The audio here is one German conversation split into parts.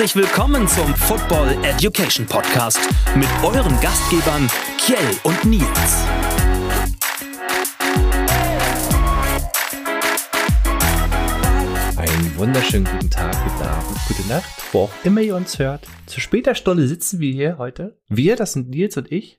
Herzlich willkommen zum Football Education Podcast mit euren Gastgebern Kjell und Nils. Einen wunderschönen guten Tag, guten Abend, gute Nacht, wo auch immer ihr uns hört. Zu später Stunde sitzen wir hier heute. Wir, das sind Nils und ich,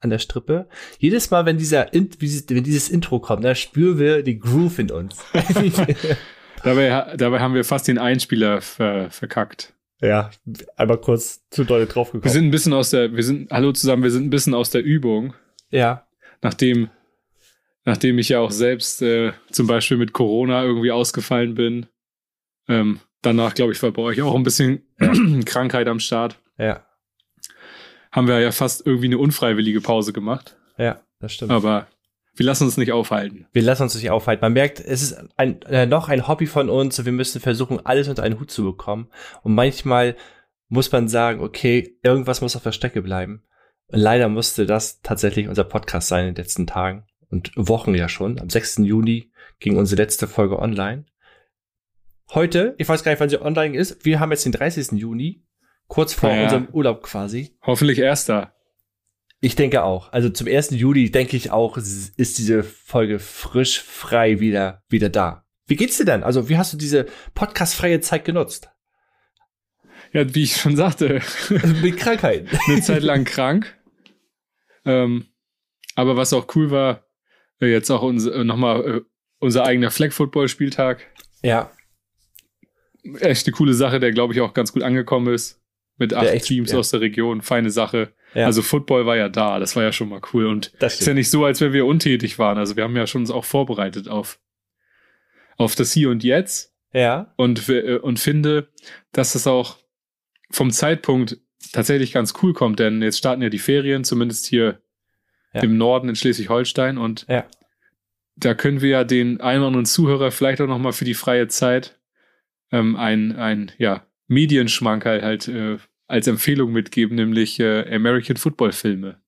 an der Strippe. Jedes Mal, wenn, dieser, wenn dieses Intro kommt, da spüren wir die Groove in uns. dabei, dabei haben wir fast den Einspieler ver, verkackt. Ja, einmal kurz zu doll draufgekommen. Wir sind ein bisschen aus der, wir sind, hallo zusammen, wir sind ein bisschen aus der Übung. Ja. Nachdem nachdem ich ja auch selbst äh, zum Beispiel mit Corona irgendwie ausgefallen bin. Ähm, danach, glaube ich, war bei euch auch ein bisschen ja. Krankheit am Start. Ja. Haben wir ja fast irgendwie eine unfreiwillige Pause gemacht. Ja, das stimmt. Aber wir lassen uns nicht aufhalten. Wir lassen uns nicht aufhalten. Man merkt, es ist ein, äh, noch ein Hobby von uns und wir müssen versuchen, alles unter einen Hut zu bekommen. Und manchmal muss man sagen, okay, irgendwas muss auf der Strecke bleiben. Und leider musste das tatsächlich unser Podcast sein in den letzten Tagen und Wochen ja schon. Am 6. Juni ging unsere letzte Folge online. Heute, ich weiß gar nicht, wann sie online ist, wir haben jetzt den 30. Juni, kurz vor ja. unserem Urlaub quasi. Hoffentlich erster. Ich denke auch. Also zum 1. Juli denke ich auch, ist diese Folge frisch, frei wieder, wieder da. Wie geht's dir denn? Also wie hast du diese podcastfreie Zeit genutzt? Ja, wie ich schon sagte. Mit Krankheiten. Eine Zeit lang krank. Ähm, aber was auch cool war, Jetzt auch äh, nochmal äh, unser eigener Flag-Football-Spieltag. Ja. Echt eine coole Sache, der glaube ich auch ganz gut angekommen ist. Mit acht echt, Teams ja. aus der Region. Feine Sache. Ja. Also Football war ja da, das war ja schon mal cool. Und das ist ja nicht so, als wenn wir untätig waren. Also wir haben ja schon uns auch vorbereitet auf, auf das Hier und Jetzt. Ja. Und, äh, und finde, dass das auch vom Zeitpunkt tatsächlich ganz cool kommt, denn jetzt starten ja die Ferien, zumindest hier ja. im Norden in Schleswig-Holstein. Und ja. da können wir ja den einen oder anderen Zuhörer vielleicht auch nochmal für die freie Zeit ähm, ein, ein ja, Medienschmankerl halt äh, als Empfehlung mitgeben, nämlich äh, American Football Filme.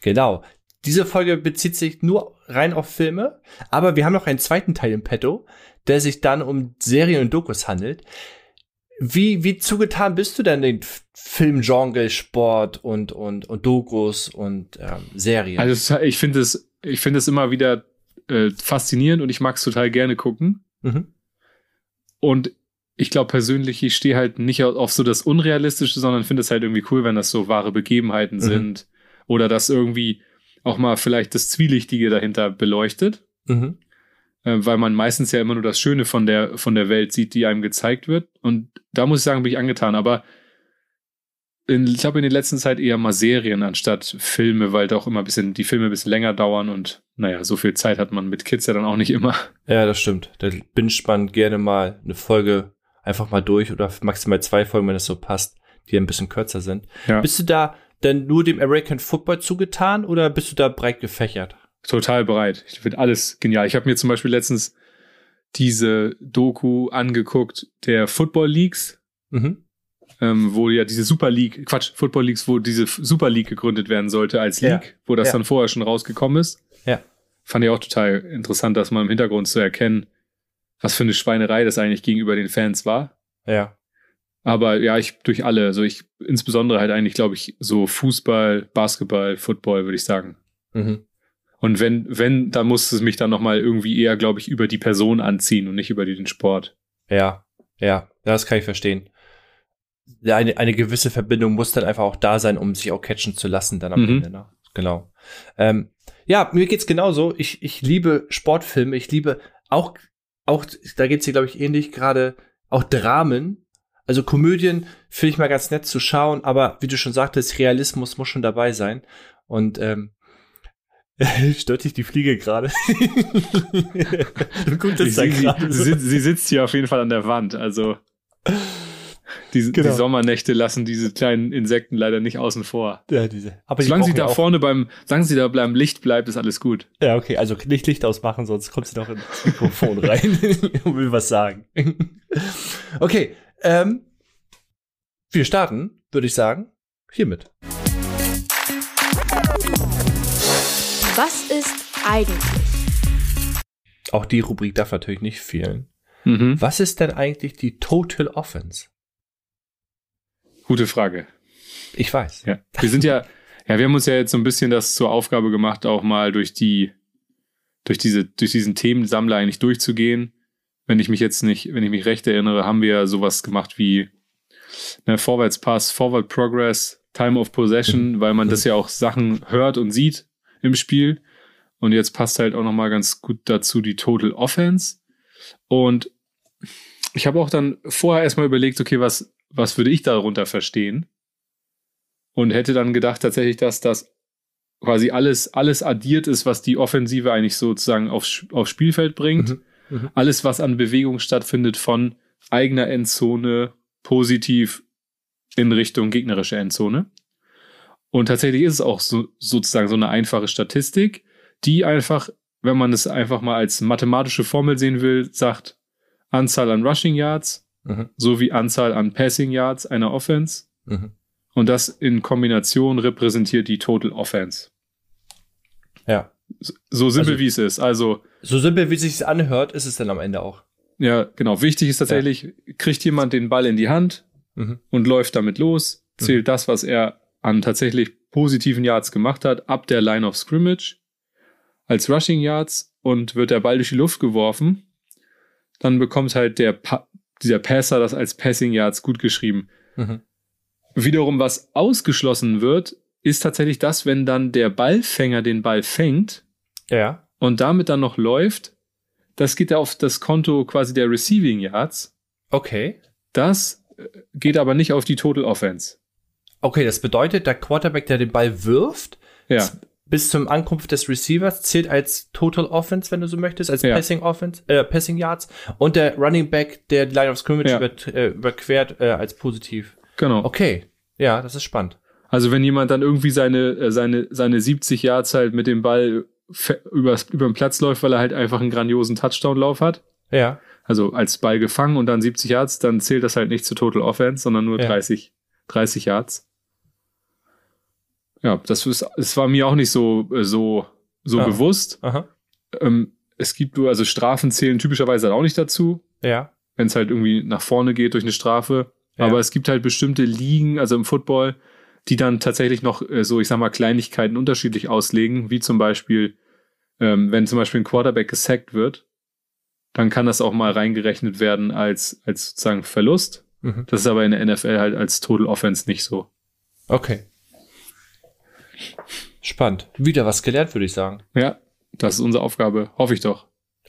Genau. Diese Folge bezieht sich nur rein auf Filme, aber wir haben noch einen zweiten Teil im Petto, der sich dann um Serien und Dokus handelt. Wie, wie zugetan bist du denn den Filmgenre, Sport und, und, und Dokus und ähm, Serien? Also ich finde es, ich finde es immer wieder äh, faszinierend und ich mag es total gerne gucken. Mhm. Und ich glaube persönlich, ich stehe halt nicht auf so das Unrealistische, sondern finde es halt irgendwie cool, wenn das so wahre Begebenheiten mhm. sind oder das irgendwie auch mal vielleicht das Zwielichtige dahinter beleuchtet. Mhm äh, weil man meistens ja immer nur das Schöne von der, von der Welt sieht, die einem gezeigt wird. Und da muss ich sagen, bin ich angetan. Aber in, ich glaube in der letzten Zeit eher mal Serien anstatt Filme, weil da auch immer ein bisschen, die Filme ein bisschen länger dauern und naja, so viel Zeit hat man mit Kids ja dann auch nicht immer. Ja, das stimmt. Da binscht man gerne mal eine Folge einfach mal durch oder maximal zwei Folgen, wenn es so passt, die ein bisschen kürzer sind. Ja. Bist du da denn nur dem American Football zugetan oder bist du da breit gefächert? total bereit. Ich finde alles genial. Ich habe mir zum Beispiel letztens diese Doku angeguckt, der Football Leagues, mhm. ähm, wo ja diese Super League, Quatsch, Football Leagues, wo diese Super League gegründet werden sollte als League, ja. wo das ja. dann vorher schon rausgekommen ist. Ja. Fand ich auch total interessant, das mal im Hintergrund zu erkennen, was für eine Schweinerei das eigentlich gegenüber den Fans war. Ja. Aber ja, ich durch alle, also ich insbesondere halt eigentlich, glaube ich, so Fußball, Basketball, Football, würde ich sagen. Mhm. Und wenn, wenn, dann muss es mich dann nochmal irgendwie eher, glaube ich, über die Person anziehen und nicht über den Sport. Ja, ja, das kann ich verstehen. Eine, eine gewisse Verbindung muss dann einfach auch da sein, um sich auch catchen zu lassen dann am mhm. Ende. Ne? Genau. Ähm, ja, mir geht's genauso. Ich, ich liebe Sportfilme. Ich liebe auch, auch, da geht's hier, glaube ich, ähnlich gerade, auch Dramen. Also Komödien finde ich mal ganz nett zu schauen, aber wie du schon sagtest, Realismus muss schon dabei sein. Und ähm, Stört dich die Fliege gerade? Guck, das sie, sie, sie, sie, sitzt hier auf jeden Fall an der Wand. Also die, genau. die, Sommernächte lassen diese kleinen Insekten leider nicht außen vor. Ja, diese. Aber solange sie da vorne beim, solange sie da beim Licht bleibt, ist alles gut. Ja, okay. Also nicht Licht ausmachen, sonst kommt sie doch ins Mikrofon rein und will was sagen. okay. Ähm, wir starten, würde ich sagen, hiermit. Was ist eigentlich? Auch die Rubrik darf natürlich nicht fehlen. Mhm. Was ist denn eigentlich die Total Offense? Gute Frage. Ich weiß. Ja. Wir sind ja, ja, wir haben uns ja jetzt so ein bisschen das zur Aufgabe gemacht, auch mal durch die, durch diese, durch diesen Themensammler eigentlich durchzugehen. Wenn ich mich jetzt nicht, wenn ich mich recht erinnere, haben wir sowas gemacht wie ne, Vorwärtspass, Forward Progress, Time of Possession, weil man das ja auch Sachen hört und sieht im Spiel. Und jetzt passt halt auch nochmal ganz gut dazu die Total Offense. Und ich habe auch dann vorher erstmal überlegt, okay, was, was würde ich darunter verstehen? Und hätte dann gedacht tatsächlich, dass das quasi alles, alles addiert ist, was die Offensive eigentlich sozusagen aufs, aufs Spielfeld bringt. Mhm. Mhm. Alles, was an Bewegung stattfindet von eigener Endzone positiv in Richtung gegnerische Endzone. Und tatsächlich ist es auch so, sozusagen so eine einfache Statistik, die einfach, wenn man es einfach mal als mathematische Formel sehen will, sagt Anzahl an Rushing Yards mhm. sowie Anzahl an Passing Yards einer Offense. Mhm. Und das in Kombination repräsentiert die Total Offense. Ja. So simpel also, wie es ist. Also. So simpel wie es sich anhört, ist es dann am Ende auch. Ja, genau. Wichtig ist tatsächlich, ja. kriegt jemand den Ball in die Hand mhm. und läuft damit los, zählt mhm. das, was er an tatsächlich positiven Yards gemacht hat, ab der Line of Scrimmage als Rushing Yards und wird der Ball durch die Luft geworfen, dann bekommt halt der pa dieser Passer das als Passing Yards gut geschrieben. Mhm. Wiederum, was ausgeschlossen wird, ist tatsächlich das, wenn dann der Ballfänger den Ball fängt ja. und damit dann noch läuft, das geht ja auf das Konto quasi der Receiving Yards. Okay. Das äh, geht aber nicht auf die Total Offense. Okay, das bedeutet, der Quarterback, der den Ball wirft, ja. Bis zum Ankunft des Receivers zählt als Total Offense, wenn du so möchtest, als ja. Passing Offense, äh, Passing Yards und der Running Back, der die Line of Scrimmage ja. über, äh, überquert, äh, als positiv. Genau. Okay. Ja, das ist spannend. Also wenn jemand dann irgendwie seine, äh, seine, seine 70 Yards halt mit dem Ball über, über den Platz läuft, weil er halt einfach einen grandiosen Touchdown-Lauf hat. Ja. Also als Ball gefangen und dann 70 Yards, dann zählt das halt nicht zu Total Offense, sondern nur ja. 30, 30 Yards. Ja, das, ist, das war mir auch nicht so, äh, so, so ah. bewusst. Aha. Ähm, es gibt nur, also Strafen zählen typischerweise halt auch nicht dazu. Ja. Wenn es halt irgendwie nach vorne geht durch eine Strafe. Ja. Aber es gibt halt bestimmte Ligen, also im Football, die dann tatsächlich noch äh, so, ich sag mal, Kleinigkeiten unterschiedlich auslegen, wie zum Beispiel, ähm, wenn zum Beispiel ein Quarterback gesackt wird, dann kann das auch mal reingerechnet werden als, als sozusagen Verlust. Mhm. Das ist aber in der NFL halt als Total Offense nicht so. Okay. Spannend. Wieder was gelernt, würde ich sagen. Ja, das ist unsere Aufgabe. Hoffe ich doch.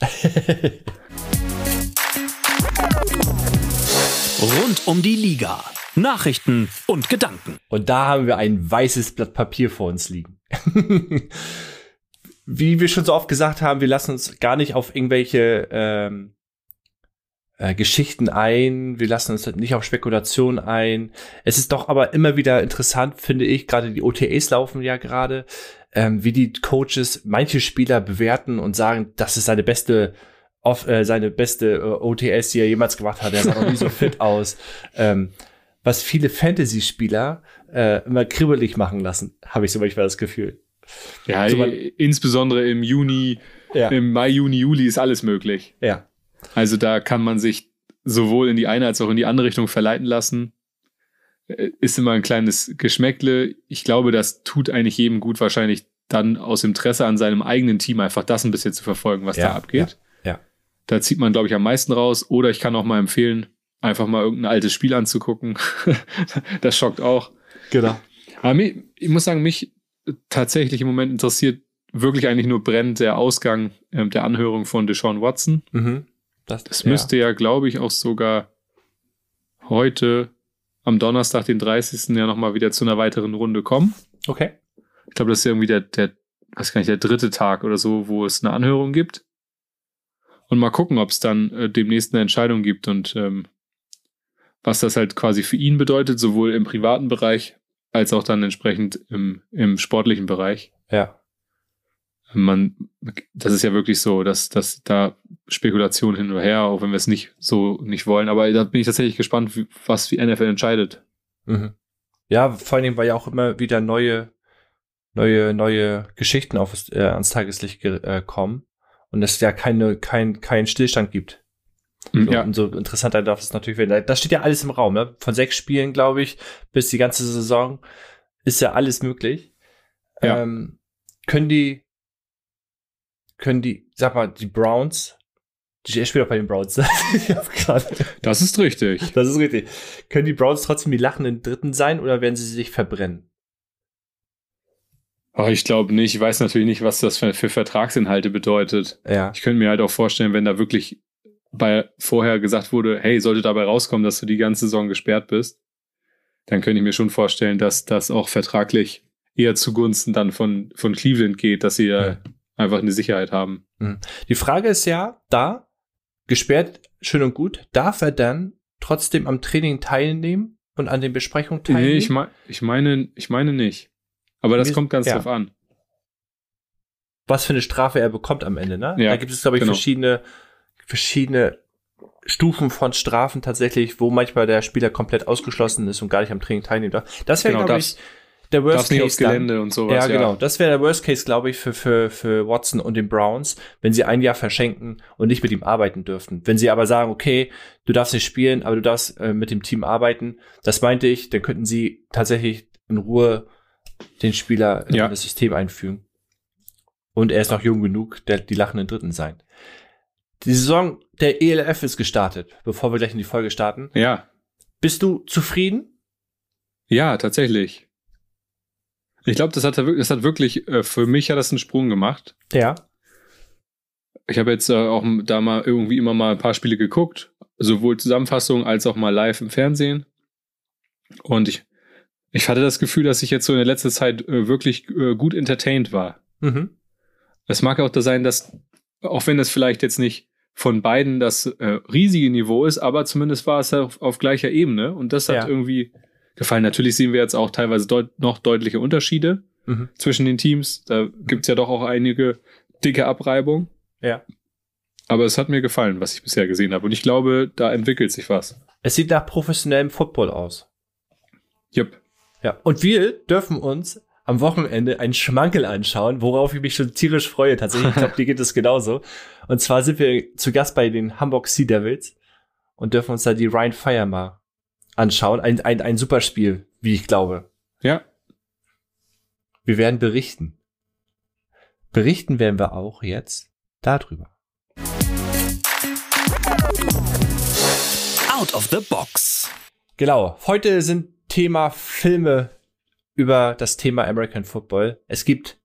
Rund um die Liga. Nachrichten und Gedanken. Und da haben wir ein weißes Blatt Papier vor uns liegen. Wie wir schon so oft gesagt haben, wir lassen uns gar nicht auf irgendwelche ähm, äh, Geschichten ein, wir lassen uns nicht auf Spekulationen ein. Es ist doch aber immer wieder interessant, finde ich, gerade die OTAs laufen ja gerade, ähm, wie die Coaches manche Spieler bewerten und sagen, das ist seine beste auf äh, seine beste äh, OTS, die er jemals gemacht hat. Er sah noch nie so fit aus. Ähm, was viele Fantasy-Spieler äh, immer kribbelig machen lassen, habe ich so manchmal das Gefühl. Ja, so, man, insbesondere im Juni, ja. im Mai, Juni, Juli ist alles möglich. Ja. Also da kann man sich sowohl in die eine als auch in die andere Richtung verleiten lassen. Äh, ist immer ein kleines Geschmäckle. Ich glaube, das tut eigentlich jedem gut, wahrscheinlich dann aus Interesse an seinem eigenen Team einfach das ein bisschen zu verfolgen, was ja, da abgeht. Ja, ja. Da zieht man, glaube ich, am meisten raus. Oder ich kann auch mal empfehlen, einfach mal irgendein altes Spiel anzugucken. das schockt auch. Genau. Aber mich, ich muss sagen, mich tatsächlich im Moment interessiert wirklich eigentlich nur brennend der Ausgang äh, der Anhörung von Deshaun Watson. Mhm. Das, das ja. müsste ja, glaube ich, auch sogar heute am Donnerstag, den 30. ja nochmal wieder zu einer weiteren Runde kommen. Okay. Ich glaube, das ist irgendwie der, der, weiß gar nicht, der dritte Tag oder so, wo es eine Anhörung gibt. Und mal gucken, ob es dann äh, demnächst eine Entscheidung gibt und ähm, was das halt quasi für ihn bedeutet, sowohl im privaten Bereich als auch dann entsprechend im, im sportlichen Bereich. Ja man, das ist ja wirklich so, dass, dass da Spekulation hin oder her, auch wenn wir es nicht so nicht wollen. Aber da bin ich tatsächlich gespannt, wie, was die NFL entscheidet. Mhm. Ja, vor allen Dingen, weil ja auch immer wieder neue, neue, neue Geschichten auf, äh, ans Tageslicht äh, kommen und es ja keine, kein, kein Stillstand gibt. So, ja. Und so interessanter darf es natürlich werden. Das steht ja alles im Raum, ne? Von sechs Spielen, glaube ich, bis die ganze Saison ist ja alles möglich. Ja. Ähm, können die, können die, sag mal, die Browns, die spielt auch bei den Browns. Das ist richtig. Das ist richtig. Können die Browns trotzdem die lachenden Dritten sein oder werden sie sich verbrennen? Oh, ich glaube nicht. Ich weiß natürlich nicht, was das für, für, Vertragsinhalte bedeutet. Ja. Ich könnte mir halt auch vorstellen, wenn da wirklich bei vorher gesagt wurde, hey, sollte dabei rauskommen, dass du die ganze Saison gesperrt bist, dann könnte ich mir schon vorstellen, dass das auch vertraglich eher zugunsten dann von, von Cleveland geht, dass sie ja einfach eine Sicherheit haben. Mhm. Die Frage ist ja, da gesperrt, schön und gut, darf er dann trotzdem am Training teilnehmen und an den Besprechungen teilnehmen? Nee, ich, me ich, meine, ich meine nicht. Aber das kommt ganz ja. drauf an. Was für eine Strafe er bekommt am Ende, ne? Ja, da gibt es, glaube ich, genau. verschiedene, verschiedene Stufen von Strafen tatsächlich, wo manchmal der Spieler komplett ausgeschlossen ist und gar nicht am Training teilnehmen darf. Das wäre, genau, glaube ich, der Worst Case. Aufs Gelände dann. und sowas. Ja, genau. Ja. Das wäre der Worst Case, glaube ich, für, für, für Watson und den Browns, wenn sie ein Jahr verschenken und nicht mit ihm arbeiten dürften. Wenn sie aber sagen, okay, du darfst nicht spielen, aber du darfst äh, mit dem Team arbeiten, das meinte ich, dann könnten sie tatsächlich in Ruhe den Spieler ja. in das System einfügen. Und er ist noch jung genug, der die lachenden Dritten sein. Die Saison der ELF ist gestartet, bevor wir gleich in die Folge starten. Ja. Bist du zufrieden? Ja, tatsächlich. Ich glaube, das hat, das hat wirklich, äh, für mich hat das einen Sprung gemacht. Ja. Ich habe jetzt äh, auch da mal irgendwie immer mal ein paar Spiele geguckt, sowohl Zusammenfassungen als auch mal live im Fernsehen. Und ich ich hatte das Gefühl, dass ich jetzt so in der letzten Zeit äh, wirklich gut entertained war. Mhm. Es mag auch da sein, dass, auch wenn das vielleicht jetzt nicht von beiden das riesige Niveau ist, aber zumindest war es auf, auf gleicher Ebene und das hat ja. irgendwie gefallen. Natürlich sehen wir jetzt auch teilweise deut noch deutliche Unterschiede mhm. zwischen den Teams. Da gibt's ja doch auch einige dicke Abreibung. Ja. Aber es hat mir gefallen, was ich bisher gesehen habe. Und ich glaube, da entwickelt sich was. Es sieht nach professionellem Football aus. Jupp. Ja, und wir dürfen uns am Wochenende einen Schmankel anschauen, worauf ich mich schon tierisch freue. Tatsächlich, ich glaube, dir geht es genauso. Und zwar sind wir zu Gast bei den Hamburg Sea Devils und dürfen uns da die Ryan Fire mal anschauen. Ein, ein, ein super Spiel, wie ich glaube. Ja. Wir werden berichten. Berichten werden wir auch jetzt darüber. Out of the Box. Genau. Heute sind Thema Filme über das Thema American Football. Es gibt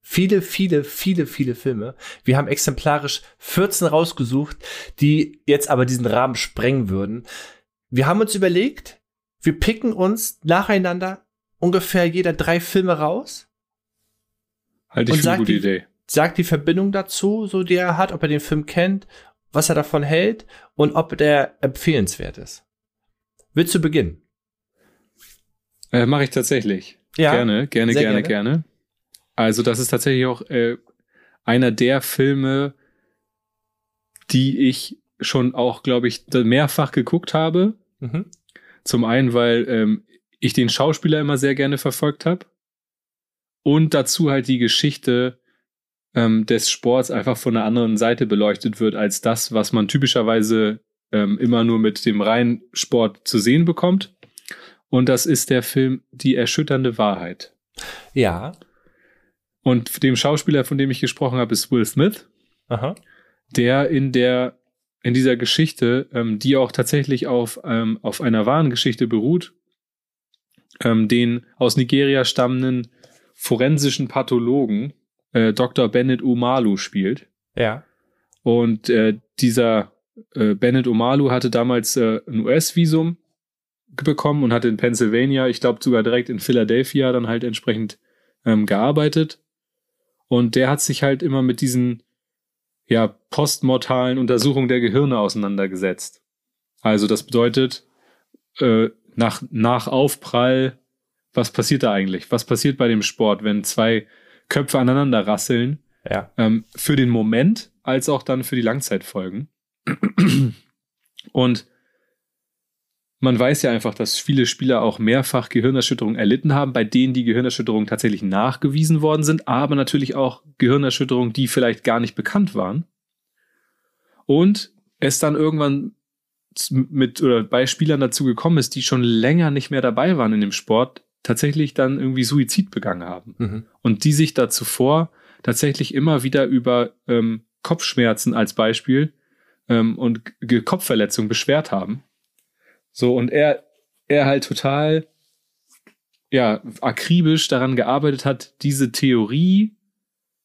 viele, viele, viele, viele Filme. Wir haben exemplarisch 14 rausgesucht, die jetzt aber diesen Rahmen sprengen würden. Wir haben uns überlegt, wir picken uns nacheinander ungefähr jeder drei Filme raus. Halte ich für eine gute die, Idee. Sagt die Verbindung dazu, so die er hat, ob er den Film kennt, was er davon hält und ob der empfehlenswert ist. Willst du beginnen? Äh, Mache ich tatsächlich. Ja. Gerne, gerne, gerne, gerne, gerne. Also, das ist tatsächlich auch äh, einer der Filme, die ich schon auch, glaube ich, mehrfach geguckt habe. Mhm. Zum einen, weil ähm, ich den Schauspieler immer sehr gerne verfolgt habe. Und dazu halt die Geschichte ähm, des Sports einfach von einer anderen Seite beleuchtet wird, als das, was man typischerweise ähm, immer nur mit dem reinen Sport zu sehen bekommt. Und das ist der Film Die erschütternde Wahrheit. Ja. Und dem Schauspieler, von dem ich gesprochen habe, ist Will Smith. Aha. Der in der in dieser Geschichte, ähm, die auch tatsächlich auf, ähm, auf einer wahren Geschichte beruht, ähm, den aus Nigeria stammenden forensischen Pathologen äh, Dr. Bennett Umalu spielt. Ja. Und äh, dieser äh, Bennett Umalu hatte damals äh, ein US-Visum bekommen und hat in Pennsylvania, ich glaube sogar direkt in Philadelphia, dann halt entsprechend ähm, gearbeitet. Und der hat sich halt immer mit diesen ja, postmortalen Untersuchungen der Gehirne auseinandergesetzt. Also das bedeutet, äh, nach, nach Aufprall, was passiert da eigentlich? Was passiert bei dem Sport, wenn zwei Köpfe aneinander rasseln? Ja. Ähm, für den Moment als auch dann für die Langzeitfolgen. Und man weiß ja einfach, dass viele Spieler auch mehrfach Gehirnerschütterungen erlitten haben, bei denen die Gehirnerschütterungen tatsächlich nachgewiesen worden sind, aber natürlich auch Gehirnerschütterungen, die vielleicht gar nicht bekannt waren. Und es dann irgendwann mit oder bei Spielern dazu gekommen ist, die schon länger nicht mehr dabei waren in dem Sport, tatsächlich dann irgendwie Suizid begangen haben. Mhm. Und die sich da zuvor tatsächlich immer wieder über ähm, Kopfschmerzen als Beispiel ähm, und G Kopfverletzungen beschwert haben. So, und er, er halt total, ja, akribisch daran gearbeitet hat, diese Theorie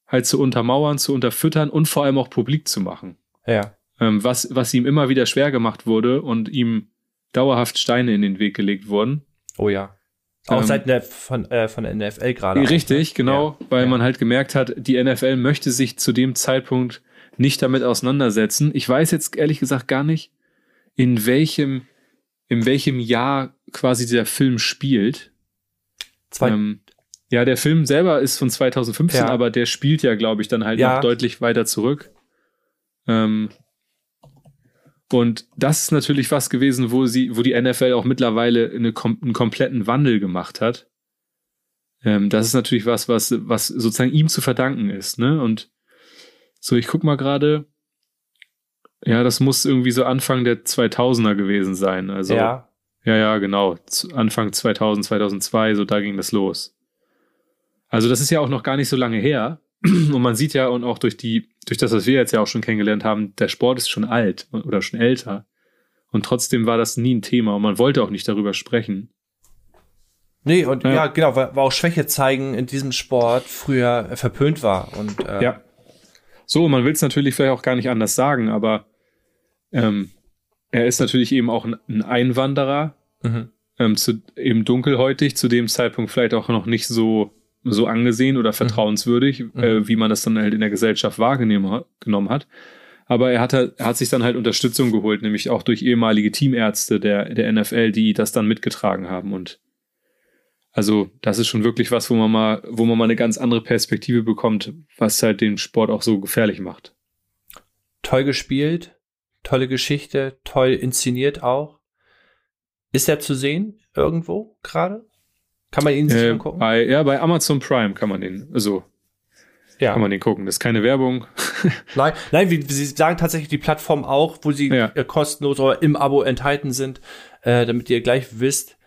halt zu untermauern, zu unterfüttern und vor allem auch publik zu machen. Ja. Ähm, was, was ihm immer wieder schwer gemacht wurde und ihm dauerhaft Steine in den Weg gelegt wurden. Oh ja. Auch ähm, seit der, von, äh, von der NFL gerade. Richtig, auch, ne? genau, ja. weil ja. man halt gemerkt hat, die NFL möchte sich zu dem Zeitpunkt nicht damit auseinandersetzen. Ich weiß jetzt ehrlich gesagt gar nicht, in welchem, in welchem Jahr quasi der Film spielt. Zwei, ähm, ja, der Film selber ist von 2015, ja. aber der spielt ja, glaube ich, dann halt ja. noch deutlich weiter zurück. Ähm, und das ist natürlich was gewesen, wo sie, wo die NFL auch mittlerweile eine, einen kompletten Wandel gemacht hat. Ähm, das ist natürlich was, was, was sozusagen ihm zu verdanken ist, ne? Und so, ich guck mal gerade. Ja, das muss irgendwie so Anfang der 2000er gewesen sein. Also, ja. Ja, ja, genau. Anfang 2000, 2002, so da ging das los. Also, das ist ja auch noch gar nicht so lange her. Und man sieht ja und auch durch die, durch das, was wir jetzt ja auch schon kennengelernt haben, der Sport ist schon alt oder schon älter. Und trotzdem war das nie ein Thema und man wollte auch nicht darüber sprechen. Nee, und ja, ja genau, weil, weil, auch Schwäche zeigen in diesem Sport früher verpönt war. Und, äh, ja. So, man will es natürlich vielleicht auch gar nicht anders sagen, aber ähm, er ist natürlich eben auch ein, ein Einwanderer, mhm. ähm, zu, eben dunkelhäutig, zu dem Zeitpunkt vielleicht auch noch nicht so so angesehen oder mhm. vertrauenswürdig, mhm. äh, wie man das dann halt in der Gesellschaft wahrgenommen hat. Aber er hat, halt, er hat sich dann halt Unterstützung geholt, nämlich auch durch ehemalige Teamärzte der, der NFL, die das dann mitgetragen haben. Und also das ist schon wirklich was, wo man mal, wo man mal eine ganz andere Perspektive bekommt, was halt den Sport auch so gefährlich macht. Toll gespielt, tolle Geschichte, toll inszeniert auch. Ist er zu sehen irgendwo gerade? Kann man ihn sich äh, angucken? Bei, ja, bei Amazon Prime kann man den, also ja. kann man den gucken. Das ist keine Werbung. nein, nein, wie, Sie sagen tatsächlich die Plattform auch, wo sie ja. äh, kostenlos oder im Abo enthalten sind, äh, damit ihr gleich wisst,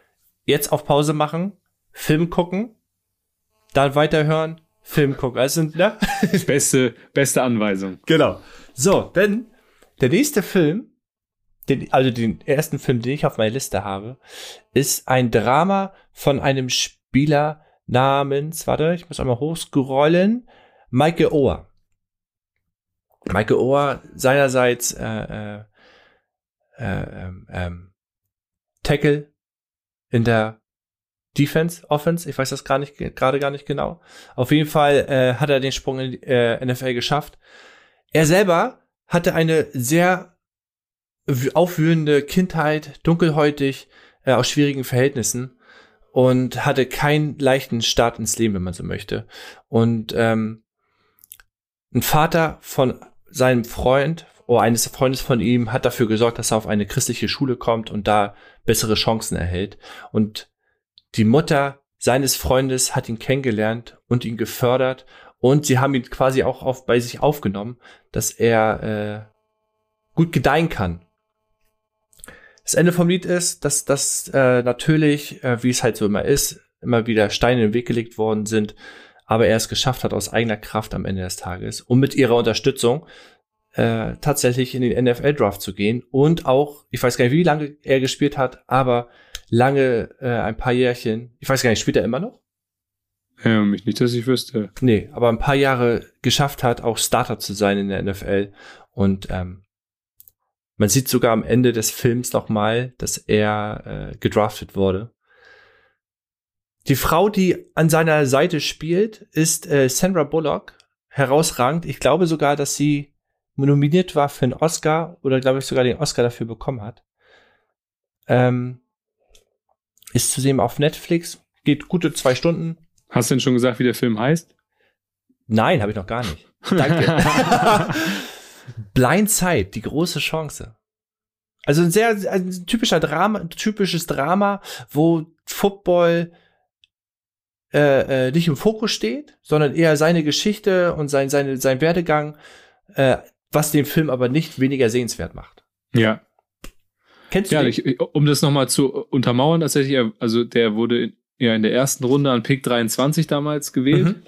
jetzt auf Pause machen, Film gucken, dann weiterhören, Film gucken. Also, ne? beste, beste Anweisung. Genau. So, denn der nächste Film den, also den ersten Film, den ich auf meiner Liste habe, ist ein Drama von einem Spieler namens, warte, ich muss einmal hochscrollen, Michael Ohr. Michael Ohr seinerseits äh, äh, äh, ähm, ähm, Tackle in der Defense, Offense, ich weiß das gar nicht, gerade gar nicht genau. Auf jeden Fall äh, hat er den Sprung in die äh, NFL geschafft. Er selber hatte eine sehr aufwühlende Kindheit, dunkelhäutig, äh, aus schwierigen Verhältnissen und hatte keinen leichten Start ins Leben, wenn man so möchte. Und ähm, ein Vater von seinem Freund oder eines Freundes von ihm hat dafür gesorgt, dass er auf eine christliche Schule kommt und da bessere Chancen erhält. Und die Mutter seines Freundes hat ihn kennengelernt und ihn gefördert und sie haben ihn quasi auch auf, bei sich aufgenommen, dass er äh, gut gedeihen kann das Ende vom Lied ist, dass das äh, natürlich, äh, wie es halt so immer ist, immer wieder Steine in den Weg gelegt worden sind, aber er es geschafft hat aus eigener Kraft am Ende des Tages und mit ihrer Unterstützung äh, tatsächlich in den NFL-Draft zu gehen und auch, ich weiß gar nicht, wie lange er gespielt hat, aber lange, äh, ein paar Jährchen, ich weiß gar nicht, spielt er immer noch? Ja, nicht, dass ich wüsste. Nee, aber ein paar Jahre geschafft hat, auch Starter zu sein in der NFL und ähm, man sieht sogar am Ende des Films noch mal, dass er äh, gedraftet wurde. Die Frau, die an seiner Seite spielt, ist äh, Sandra Bullock. Herausragend. Ich glaube sogar, dass sie nominiert war für einen Oscar oder glaube ich sogar den Oscar dafür bekommen hat. Ähm, ist zu sehen auf Netflix. Geht gute zwei Stunden. Hast du denn schon gesagt, wie der Film heißt? Nein, habe ich noch gar nicht. Danke. Blindside, die große Chance. Also ein sehr ein typischer Drama, typisches Drama, wo Football äh, äh, nicht im Fokus steht, sondern eher seine Geschichte und sein, seine, sein Werdegang, äh, was den Film aber nicht weniger sehenswert macht. Ja. Kennst du Ja, den? ich, um das nochmal zu untermauern, tatsächlich, also der wurde in, ja in der ersten Runde an Pick 23 damals gewählt Mhm.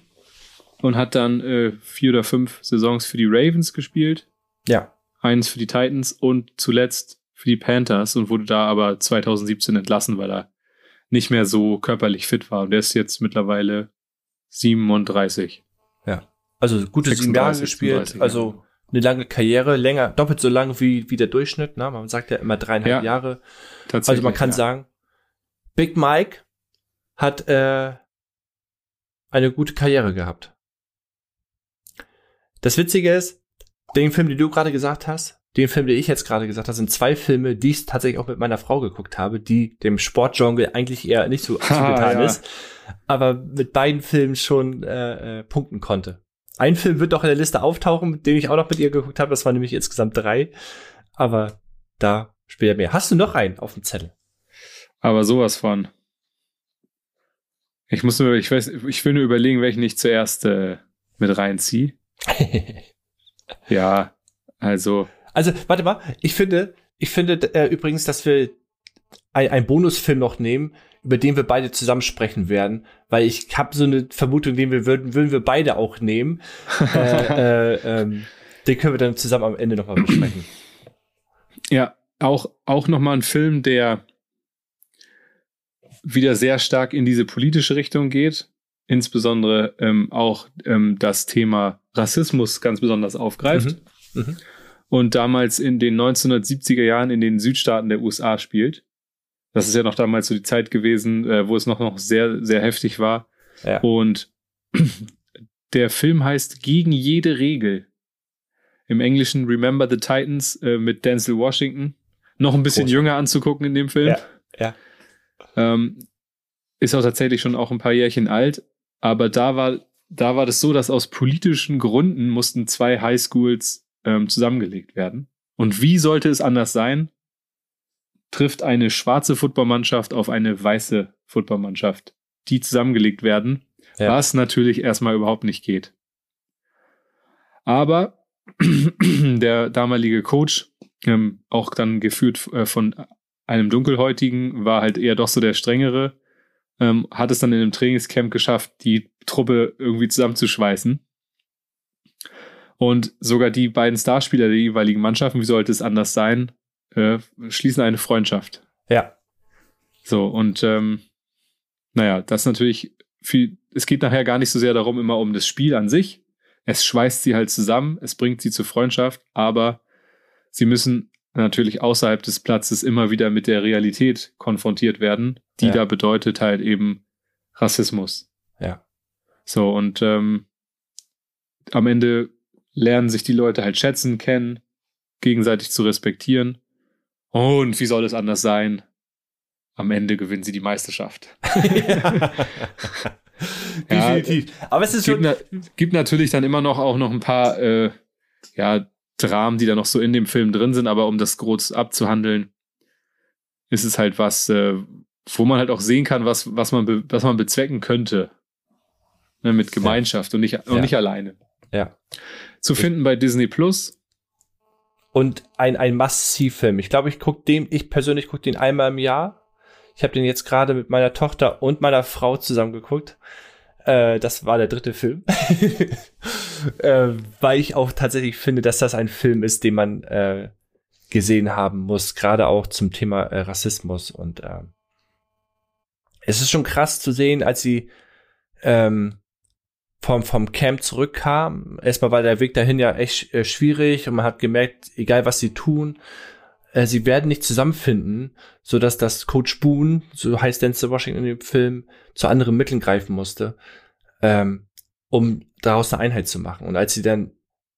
und hat dann äh, vier oder fünf Saisons für die Ravens gespielt, Ja. eins für die Titans und zuletzt für die Panthers und wurde da aber 2017 entlassen, weil er nicht mehr so körperlich fit war. Und der ist jetzt mittlerweile 37. Also gute sieben Jahre 36, gespielt, 36, also ja. eine lange Karriere, länger, doppelt so lang wie, wie der Durchschnitt. Ne? Man sagt ja immer dreieinhalb Ja, Jahre. Tatsächlich. Also man kann ja. sagen, Big Mike hat äh, eine gute Karriere gehabt. Das Witzige ist, den Film, den du gerade gesagt hast, den Film, den ich jetzt gerade gesagt habe, sind zwei Filme, die ich tatsächlich auch mit meiner Frau geguckt habe, die dem Sportgenre eigentlich eher nicht so zugetan ja. ist, aber mit beiden Filmen schon äh, äh, punkten konnte. Ein Film wird doch in der Liste auftauchen, den ich auch noch mit ihr geguckt habe, das waren nämlich insgesamt drei, aber da später mehr. Hast du noch einen auf dem Zettel? Aber sowas von. Ich muss nur, ich weiß, ich will nur überlegen, welchen ich zuerst äh, mit reinziehe. Ja, also, Also, warte mal, ich finde, ich finde äh, übrigens, dass wir ein, einen Bonusfilm noch nehmen, über den wir beide zusammen sprechen werden, weil ich habe so eine Vermutung, den wir würden, würden wir beide auch nehmen. äh, äh, ähm, den können wir dann zusammen am Ende nochmal besprechen. ja, auch, auch nochmal ein Film, der wieder sehr stark in diese politische Richtung geht. Insbesondere ähm, auch ähm, das Thema Rassismus ganz besonders aufgreift. Mhm. Mhm. und damals in den 1970er Jahren in den Südstaaten der USA spielt. Das ist ja noch damals so die Zeit gewesen, äh, wo es noch, noch sehr, sehr heftig war. Ja. Und der Film heißt Gegen jede Regel. Im Englischen Remember the Titans äh, mit Denzel Washington. Noch ein bisschen Groß. jünger anzugucken in dem Film. Ja, ja. Ähm, ist auch tatsächlich schon auch ein paar Jährchen alt. Aber da war, da war das so, dass aus politischen Gründen mussten zwei Highschools ähm, zusammengelegt werden. Und wie sollte es anders sein? Trifft eine schwarze Footballmannschaft auf eine weiße Footballmannschaft, die zusammengelegt werden, Ja. was natürlich erstmal überhaupt nicht geht. Aber der damalige Coach, ähm, auch dann geführt äh, von einem Dunkelhäutigen, war halt eher doch so der strengere, ähm, hat es dann in einem Trainingscamp geschafft, die Truppe irgendwie zusammenzuschweißen. Und sogar die beiden Starspieler der jeweiligen Mannschaften, wie sollte es anders sein, äh, schließen eine Freundschaft. Ja. So, und ähm, naja, das ist natürlich viel, es geht nachher gar nicht so sehr darum, immer um das Spiel an sich. Es schweißt sie halt zusammen, es bringt sie zur Freundschaft, aber sie müssen natürlich außerhalb des Platzes immer wieder mit der Realität konfrontiert werden, die Ja. da bedeutet halt eben Rassismus. Ja. So, und ähm, am Ende lernen sich die Leute halt schätzen, kennen, gegenseitig zu respektieren. Und wie soll es anders sein? Am Ende gewinnen sie die Meisterschaft. Ja, Definitiv. Aber es ist gibt, schon. na, gibt natürlich dann immer noch auch noch ein paar äh, ja, Dramen, die da noch so in dem Film drin sind, aber um das groß abzuhandeln, ist es halt was, äh, wo man halt auch sehen kann, was, was, man, was man bezwecken könnte. Ne, mit Gemeinschaft und, nicht, und Ja. nicht alleine. Ja. Zu finden bei Disney Plus. Und ein, ein Must-See-Film. Ich glaube, ich gucke den, ich persönlich gucke den einmal im Jahr. Ich habe den jetzt gerade mit meiner Tochter und meiner Frau zusammen geguckt. Äh, das war der dritte Film. äh, weil ich auch tatsächlich finde, dass das ein Film ist, den man äh, gesehen haben muss, gerade auch zum Thema äh, Rassismus. Und äh, es ist schon krass zu sehen, als sie ähm, vom, vom Camp zurückkam. Erstmal war der Weg dahin ja echt äh, schwierig und man hat gemerkt, egal was sie tun, äh, sie werden nicht zusammenfinden, so dass das Coach Boone, so heißt Denzel Washington in dem Film, zu anderen Mitteln greifen musste, ähm, um daraus eine Einheit zu machen. Und als sie dann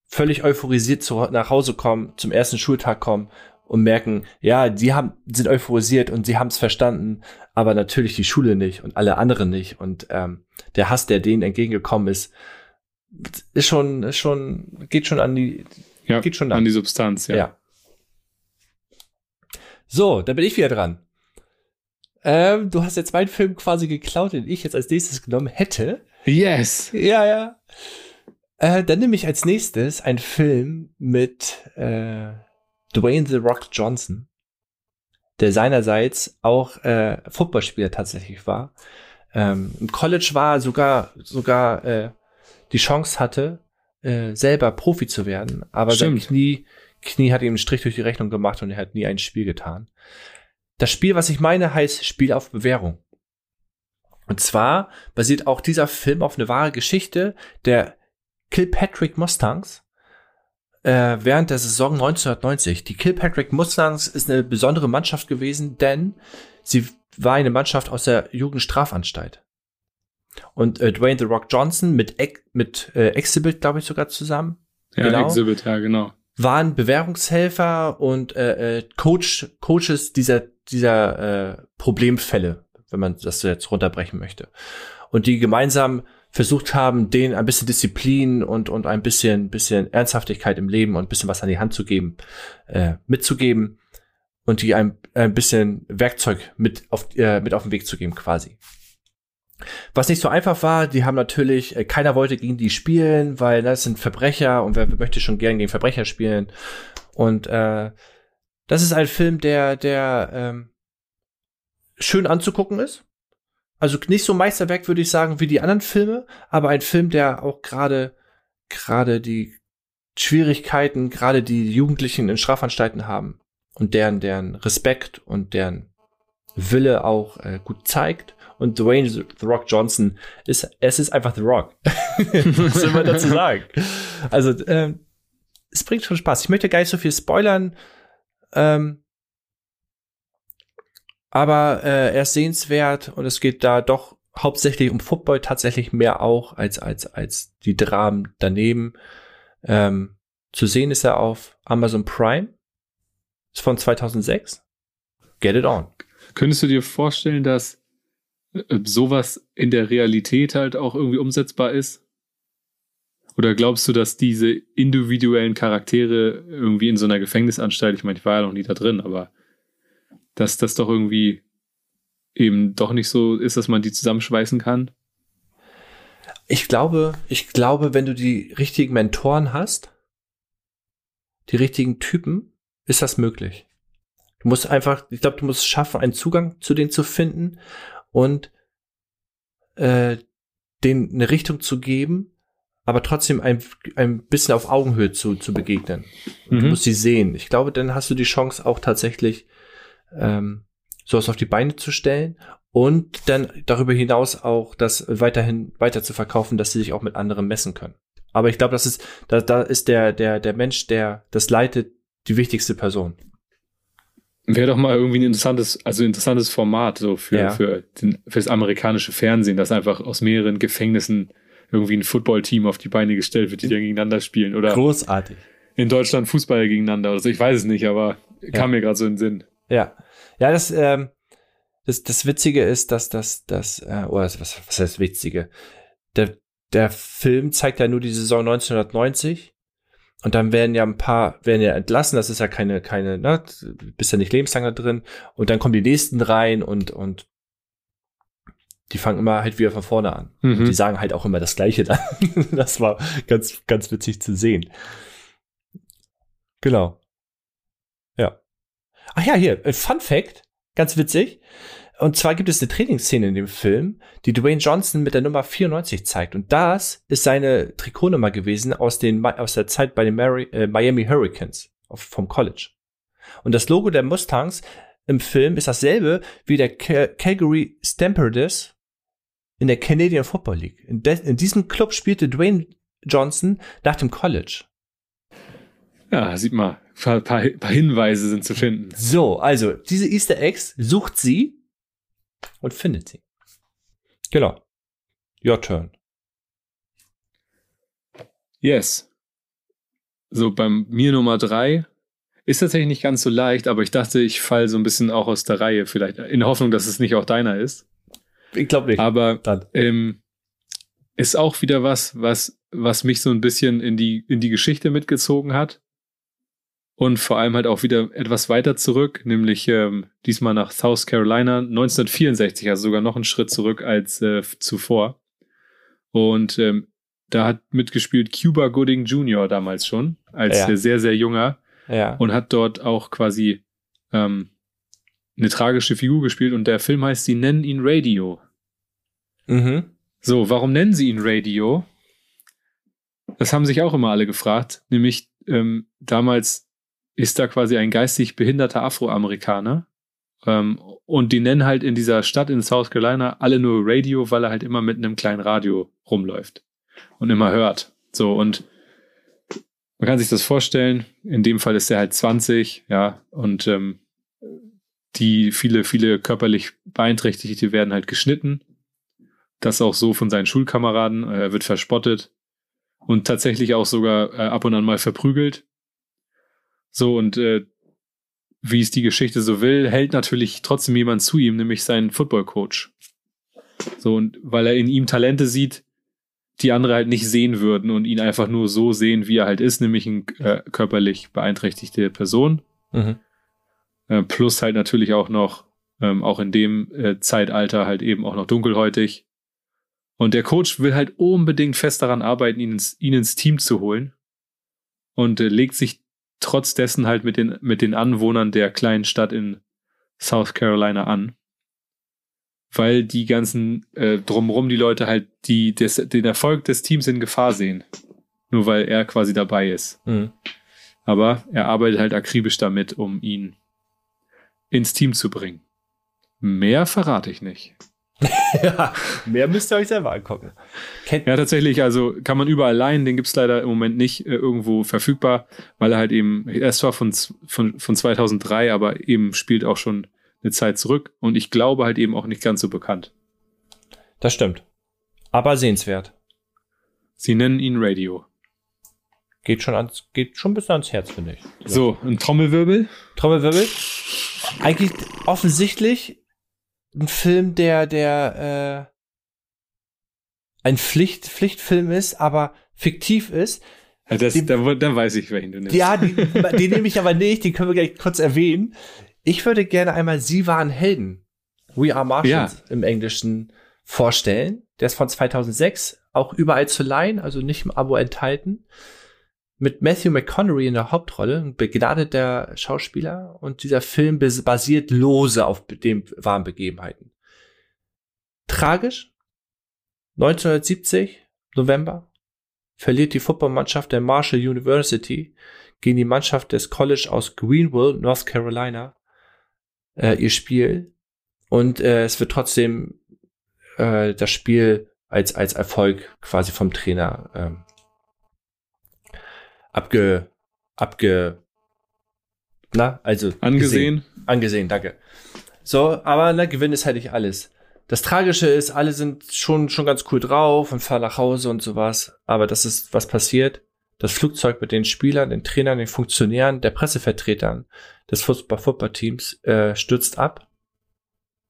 völlig euphorisiert zu, nach Hause kommen, zum ersten Schultag kommen und merken, ja, die haben, sind euphorisiert und sie haben es verstanden, aber natürlich die Schule nicht und alle anderen nicht. Und ähm, der Hass, der denen entgegengekommen ist, ist schon, ist schon, geht schon an die, Ja, geht schon an an. die Substanz, ja. Ja. So, da bin ich wieder dran. Ähm, du hast jetzt meinen Film quasi geklaut, den ich jetzt als nächstes genommen hätte. Yes! Ja, ja. Äh, dann nehme ich als nächstes einen Film mit äh, Dwayne The Rock Johnson, der seinerseits auch äh, Footballspieler tatsächlich war, ähm, im College war, sogar sogar äh, die Chance hatte, äh, selber Profi zu werden, aber Stimmt. sein Knie Knie hat ihm einen Strich durch die Rechnung gemacht und er hat nie ein Spiel getan. Das Spiel, was ich meine, heißt Spiel auf Bewährung. Und zwar basiert auch dieser Film auf eine wahre Geschichte der Kilpatrick Mustangs äh, während der Saison 1990. Die Kilpatrick Mustangs ist eine besondere Mannschaft gewesen, denn sie war eine Mannschaft aus der Jugendstrafanstalt. Und äh, Dwayne The Rock Johnson mit, mit äh, Exhibit, glaube ich, sogar zusammen. Ja, genau. Exhibit, ja, genau. Waren Bewährungshelfer und äh, äh, Coach, Coaches dieser, dieser äh, Problemfälle, wenn man das jetzt runterbrechen möchte. Und die gemeinsam versucht haben, denen ein bisschen Disziplin und, und ein bisschen, bisschen Ernsthaftigkeit im Leben und ein bisschen was an die Hand zu geben, äh, mitzugeben und die ein, ein bisschen Werkzeug mit auf, äh, mit auf den Weg zu geben, quasi. Was nicht so einfach war, die haben natürlich, äh, keiner wollte gegen die spielen, weil das sind Verbrecher und wer möchte schon gern gegen Verbrecher spielen. Und äh, das ist ein Film, der, der ähm, schön anzugucken ist. Also nicht so Meisterwerk, würde ich sagen, wie die anderen Filme, aber ein Film, der auch gerade gerade die Schwierigkeiten, gerade die Jugendlichen in Strafanstalten haben und deren deren Respekt und deren Wille auch äh, gut zeigt. Und Dwayne The Rock Johnson ist, es ist einfach The Rock. Was soll man dazu sagen? Also, ähm, es bringt schon Spaß. Ich möchte gar nicht so viel spoilern. Ähm, aber äh, er ist sehenswert und es geht da doch hauptsächlich um Football tatsächlich mehr auch als als als die Dramen daneben. Ähm, zu sehen ist er auf Amazon Prime. Ist von 2006. Get it on. Könntest du dir vorstellen, dass sowas in der Realität halt auch irgendwie umsetzbar ist? Oder glaubst du, dass diese individuellen Charaktere irgendwie in so einer Gefängnisanstalt, ich meine, ich war ja noch nie da drin, aber dass das doch irgendwie eben doch nicht so ist, dass man die zusammenschweißen kann? Ich glaube, ich glaube, wenn du die richtigen Mentoren hast, die richtigen Typen, ist das möglich. Du musst einfach, ich glaube, du musst schaffen, einen Zugang zu denen zu finden und äh, denen eine Richtung zu geben, aber trotzdem ein, ein bisschen auf Augenhöhe zu, zu begegnen. Mhm. Du musst sie sehen. Ich glaube, dann hast du die Chance auch tatsächlich ähm, sowas auf die Beine zu stellen und dann darüber hinaus auch das weiterhin weiter zu verkaufen, dass sie sich auch mit anderen messen können. Aber ich glaube, das ist, da, da ist der, der, der Mensch, der das leitet, die wichtigste Person. Wäre doch mal irgendwie ein interessantes, also interessantes Format so für, ja. für, den, für das amerikanische Fernsehen, dass einfach aus mehreren Gefängnissen irgendwie ein Footballteam auf die Beine gestellt wird, die dann gegeneinander spielen. Oder Großartig. In Deutschland Fußball gegeneinander oder so. Ich weiß es nicht, aber kam ja. mir gerade so in den Sinn. Ja. Ja, das, ähm, das, das Witzige ist, dass das, das, äh, oder was, was heißt Witzige? Der, der Film zeigt ja nur die Saison 1990 und dann werden ja ein paar, werden ja entlassen, das ist ja keine, keine, ne, bist ja nicht lebenslang da drin und dann kommen die nächsten rein und, und die fangen immer halt wieder von vorne an. Mhm. Und die sagen halt auch immer das Gleiche dann. das war ganz, ganz witzig zu sehen. Genau. Ach ja, hier, äh, Fun Fact, ganz witzig. Und zwar gibt es eine Trainingsszene in dem Film, die Dwayne Johnson mit der Nummer 94 zeigt. Und das ist seine Trikotnummer gewesen aus, den, aus der Zeit bei den Mary, äh, Miami Hurricanes vom College. Und das Logo der Mustangs im Film ist dasselbe wie der Cal Calgary Stampeders in der Canadian Football League. In, in diesem Club spielte Dwayne Johnson nach dem College. Ja, sieht mal, ein paar, paar Hinweise sind zu finden. So, also diese Easter Eggs sucht sie und findet sie. Genau. Your turn. Yes. So, beim mir Nummer drei ist tatsächlich nicht ganz so leicht, aber ich dachte, ich falle so ein bisschen auch aus der Reihe, vielleicht in der Hoffnung, dass es nicht auch deiner ist. Ich glaube nicht. Aber ähm, ist auch wieder was, was, was mich so ein bisschen in die, in die Geschichte mitgezogen hat und vor allem halt auch wieder etwas weiter zurück, nämlich ähm, diesmal nach South Carolina 1964, also sogar noch einen Schritt zurück als äh, zuvor. Und ähm, da hat mitgespielt Cuba Gooding Jr. damals schon, als ja. sehr, sehr junger. Ja. und hat dort auch quasi ähm, eine tragische Figur gespielt und der Film heißt, sie nennen ihn Radio. Mhm. So, warum nennen sie ihn Radio? Das haben sich auch immer alle gefragt. Nämlich ähm, damals ist da quasi ein geistig behinderter Afroamerikaner. Ähm, und die nennen halt in dieser Stadt in South Carolina alle nur Radio, weil er halt immer mit einem kleinen Radio rumläuft und immer hört. So, und man kann sich das vorstellen. In dem Fall ist er halt 20, ja, und ähm, die viele, viele körperlich Beeinträchtigte werden halt geschnitten. Das auch so von seinen Schulkameraden. Er wird verspottet und tatsächlich auch sogar äh, ab und an mal verprügelt. So, und äh, wie es die Geschichte so will, hält natürlich trotzdem jemand zu ihm, nämlich sein Football-Coach. So, und weil er in ihm Talente sieht, die andere halt nicht sehen würden und ihn einfach nur so sehen, wie er halt ist, nämlich eine äh, körperlich beeinträchtigte Person. Mhm. Äh, plus halt natürlich auch noch, ähm, auch in dem äh, Zeitalter halt eben auch noch dunkelhäutig. Und der Coach will halt unbedingt fest daran arbeiten, ihn ins, ihn ins Team zu holen. Und äh, legt sich trotz dessen halt mit den, mit den Anwohnern der kleinen Stadt in South Carolina an. Weil die ganzen äh, drumrum die Leute halt die, des, den Erfolg des Teams in Gefahr sehen. Nur weil er quasi dabei ist. Mhm. Aber er arbeitet halt akribisch damit, um ihn ins Team zu bringen. Mehr verrate ich nicht. ja, mehr müsst ihr euch selber angucken. Kennt, Ja, tatsächlich, also kann man überall leihen, den gibt's leider im Moment nicht äh, irgendwo verfügbar, weil er halt eben, er ist zwar von, von, von 2003, aber eben spielt auch schon eine Zeit zurück und ich glaube halt eben auch nicht ganz so bekannt. Das stimmt. Aber sehenswert. Sie nennen ihn Radio. Geht schon ans, geht schon bis ans Herz, finde ich. So, ein Trommelwirbel. Trommelwirbel. Eigentlich offensichtlich ein Film, der, der, äh, ein Pflicht, Pflichtfilm ist, aber fiktiv ist. Ja, das, Die- da, da weiß ich, welchen du nimmst. Ja, die, den nehme ich aber nicht, den können wir gleich kurz erwähnen. Ich würde gerne einmal Sie waren Helden. We Are Martians im Englischen vorstellen. Der ist von 2006, auch überall zu leihen, also nicht im Abo enthalten. Mit Matthew McConaughey in der Hauptrolle, ein begnadeter Schauspieler. Und dieser Film bas- basiert lose auf den wahren Begebenheiten. Tragisch. 1970, November, verliert die Footballmannschaft der Marshall University gegen die Mannschaft des College aus Greenville, North Carolina, äh, ihr Spiel. Und äh, es wird trotzdem äh, das Spiel als, als Erfolg quasi vom Trainer ähm, abge, abge, na, also Angesehen. gesehen. Angesehen, danke. So, aber na, Gewinn ist halt nicht alles. Das Tragische ist, alle sind schon, schon ganz cool drauf und fahren nach Hause und sowas. Aber das ist, was passiert. Das Flugzeug mit den Spielern, den Trainern, den Funktionären, der Pressevertretern des Fußball- Footballteams äh, stürzt ab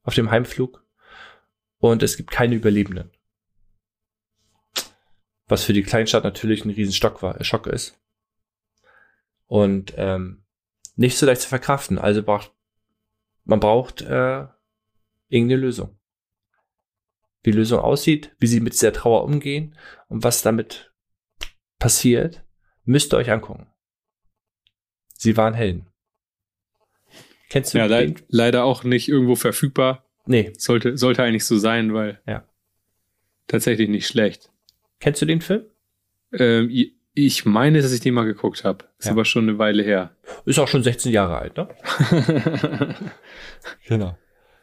auf dem Heimflug und es gibt keine Überlebenden. Was für die Kleinstadt natürlich ein riesen Stock war, äh, Schock ist. Und ähm, nicht so leicht zu verkraften. Also braucht man braucht äh, irgendeine Lösung. Wie die Lösung aussieht, wie sie mit dieser Trauer umgehen und was damit passiert, müsst ihr euch angucken. Sie waren Helden. Kennst du Ja, den? leid, leider auch nicht irgendwo verfügbar. Nee. Sollte, sollte eigentlich so sein, weil Ja. tatsächlich nicht schlecht. Kennst du den Film? Ähm, ich meine, dass ich den mal geguckt habe. Ist Ja. aber schon eine Weile her. Ist auch schon 16 Jahre alt, ne? Genau.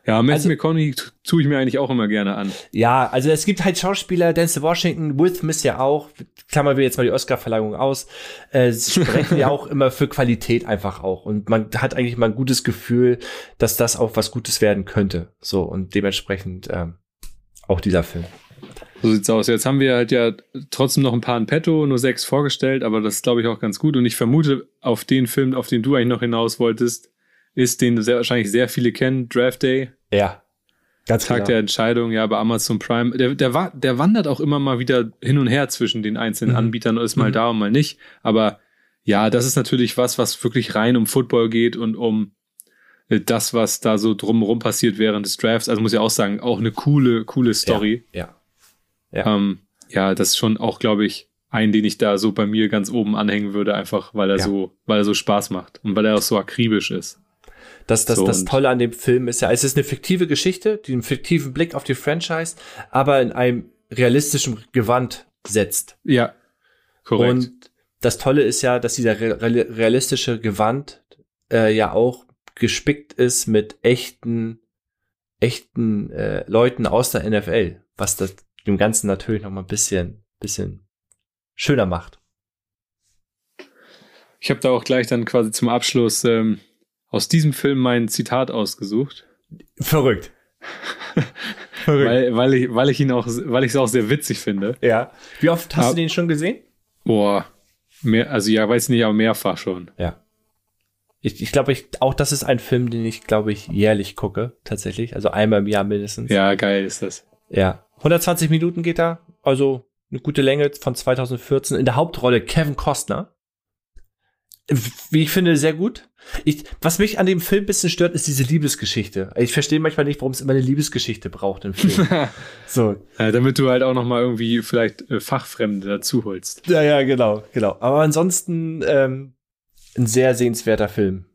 ja, Matthew Also- McConaughey tu- tue ich mir eigentlich auch immer gerne an. Ja, also es gibt halt Schauspieler, Denzel Washington, Will Smith ja auch, klammern wir jetzt mal die Oscar-Verleihung aus, äh, sprechen ja auch immer für Qualität einfach auch. Und man hat eigentlich mal ein gutes Gefühl, dass das auch was Gutes werden könnte. So, und dementsprechend ähm, auch dieser Film. So sieht's aus. Jetzt haben wir halt ja trotzdem noch ein paar in petto, nur sechs vorgestellt, aber das ist, glaube ich, auch ganz gut. Und ich vermute, auf den Film, auf den du eigentlich noch hinaus wolltest, ist, den sehr, wahrscheinlich sehr viele kennen, Draft Day, Ja. Ganz Tag der Entscheidung, ja, bei Amazon Prime. Der, der, der wandert auch immer mal wieder hin und her zwischen den einzelnen Mhm. Anbietern und ist mal Mhm. da und mal nicht. Aber ja, das ist natürlich was, was wirklich rein um Football geht und um äh, das, was da so drumherum passiert während des Drafts. Also muss ich auch sagen, auch eine coole, coole Story. Ja. Ja. Ähm, ja, das ist schon auch, glaube ich, einen, den ich da so bei mir ganz oben anhängen würde, einfach weil er ja. so, weil er so Spaß macht und weil er auch so akribisch ist. Das, das, so, das Tolle an dem Film ist ja, es ist eine fiktive Geschichte, die einen fiktiven Blick auf die Franchise, aber in einem realistischen Gewand setzt. Ja, korrekt. Und das Tolle ist ja, dass dieser realistische Gewand äh, ja auch gespickt ist mit echten, echten äh, Leuten aus der NFL, was das dem Ganzen natürlich noch mal ein bisschen, bisschen schöner macht. Ich habe da auch gleich dann quasi zum Abschluss ähm, aus diesem Film mein Zitat ausgesucht. Verrückt. Verrückt. Weil, weil, ich, weil ich ihn auch, weil ich es auch sehr witzig finde. Ja. Wie oft hast Aber, du den schon gesehen? Boah, mehr, also ja, weiß nicht, aber mehrfach schon. Ja. Ich, ich glaube, ich, auch das ist ein Film, den ich, glaube ich, jährlich gucke, tatsächlich. Also einmal im Jahr mindestens. Ja, geil ist das. Ja. 120 Minuten geht da, also eine gute Länge von 2014. In der Hauptrolle Kevin Costner. Wie ich finde, sehr gut. Ich, was mich an dem Film ein bisschen stört, ist diese Liebesgeschichte. Ich verstehe manchmal nicht, warum es immer eine Liebesgeschichte braucht im Film. so. Ja, damit du halt auch noch mal irgendwie vielleicht äh, Fachfremde dazu holst. Ja, ja, genau, genau. Aber ansonsten ähm, ein sehr sehenswerter Film.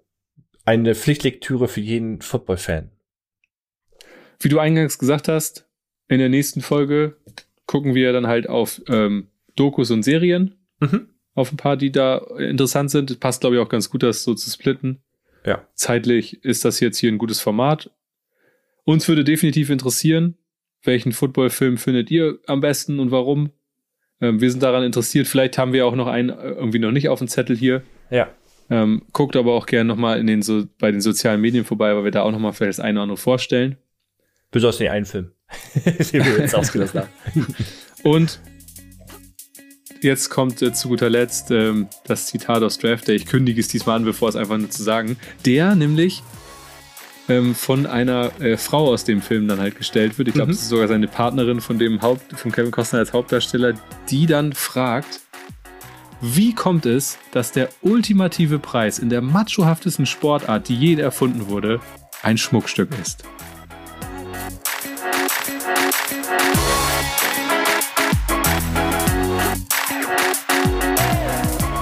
Eine Pflichtlektüre für jeden Football-Fan. Wie du eingangs gesagt hast, in der nächsten Folge gucken wir dann halt auf ähm, Dokus und Serien. Mhm. Auf ein paar, die da interessant sind. Passt, glaube ich, auch ganz gut, das so zu splitten. Ja. Zeitlich ist das jetzt hier ein gutes Format. Uns würde definitiv interessieren, welchen Footballfilm findet ihr am besten und warum? Ähm, wir sind daran interessiert. Vielleicht haben wir auch noch einen äh, irgendwie noch nicht auf dem Zettel hier. Ja. Ähm, guckt aber auch gerne nochmal in den so, bei den sozialen Medien vorbei, weil wir da auch nochmal vielleicht das eine oder andere vorstellen. Besonders den einen Film, den wir jetzt ausgelassen haben. Und jetzt kommt äh, zu guter Letzt ähm, das Zitat aus Draft Day. Ich kündige es diesmal an, bevor es einfach nur zu sagen. Der nämlich ähm, von einer äh, Frau aus dem Film dann halt gestellt wird. Ich glaube, mhm. es ist sogar seine Partnerin von dem Haupt, von Kevin Costner als Hauptdarsteller, die dann fragt, wie kommt es, dass der ultimative Preis in der machohaftesten Sportart, die je erfunden wurde, ein Schmuckstück ist?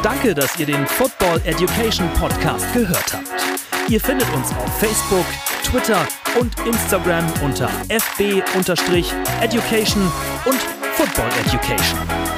Danke, dass ihr den Football Education Podcast gehört habt. Ihr findet uns auf Facebook, Twitter und Instagram unter fb-education und Football Education.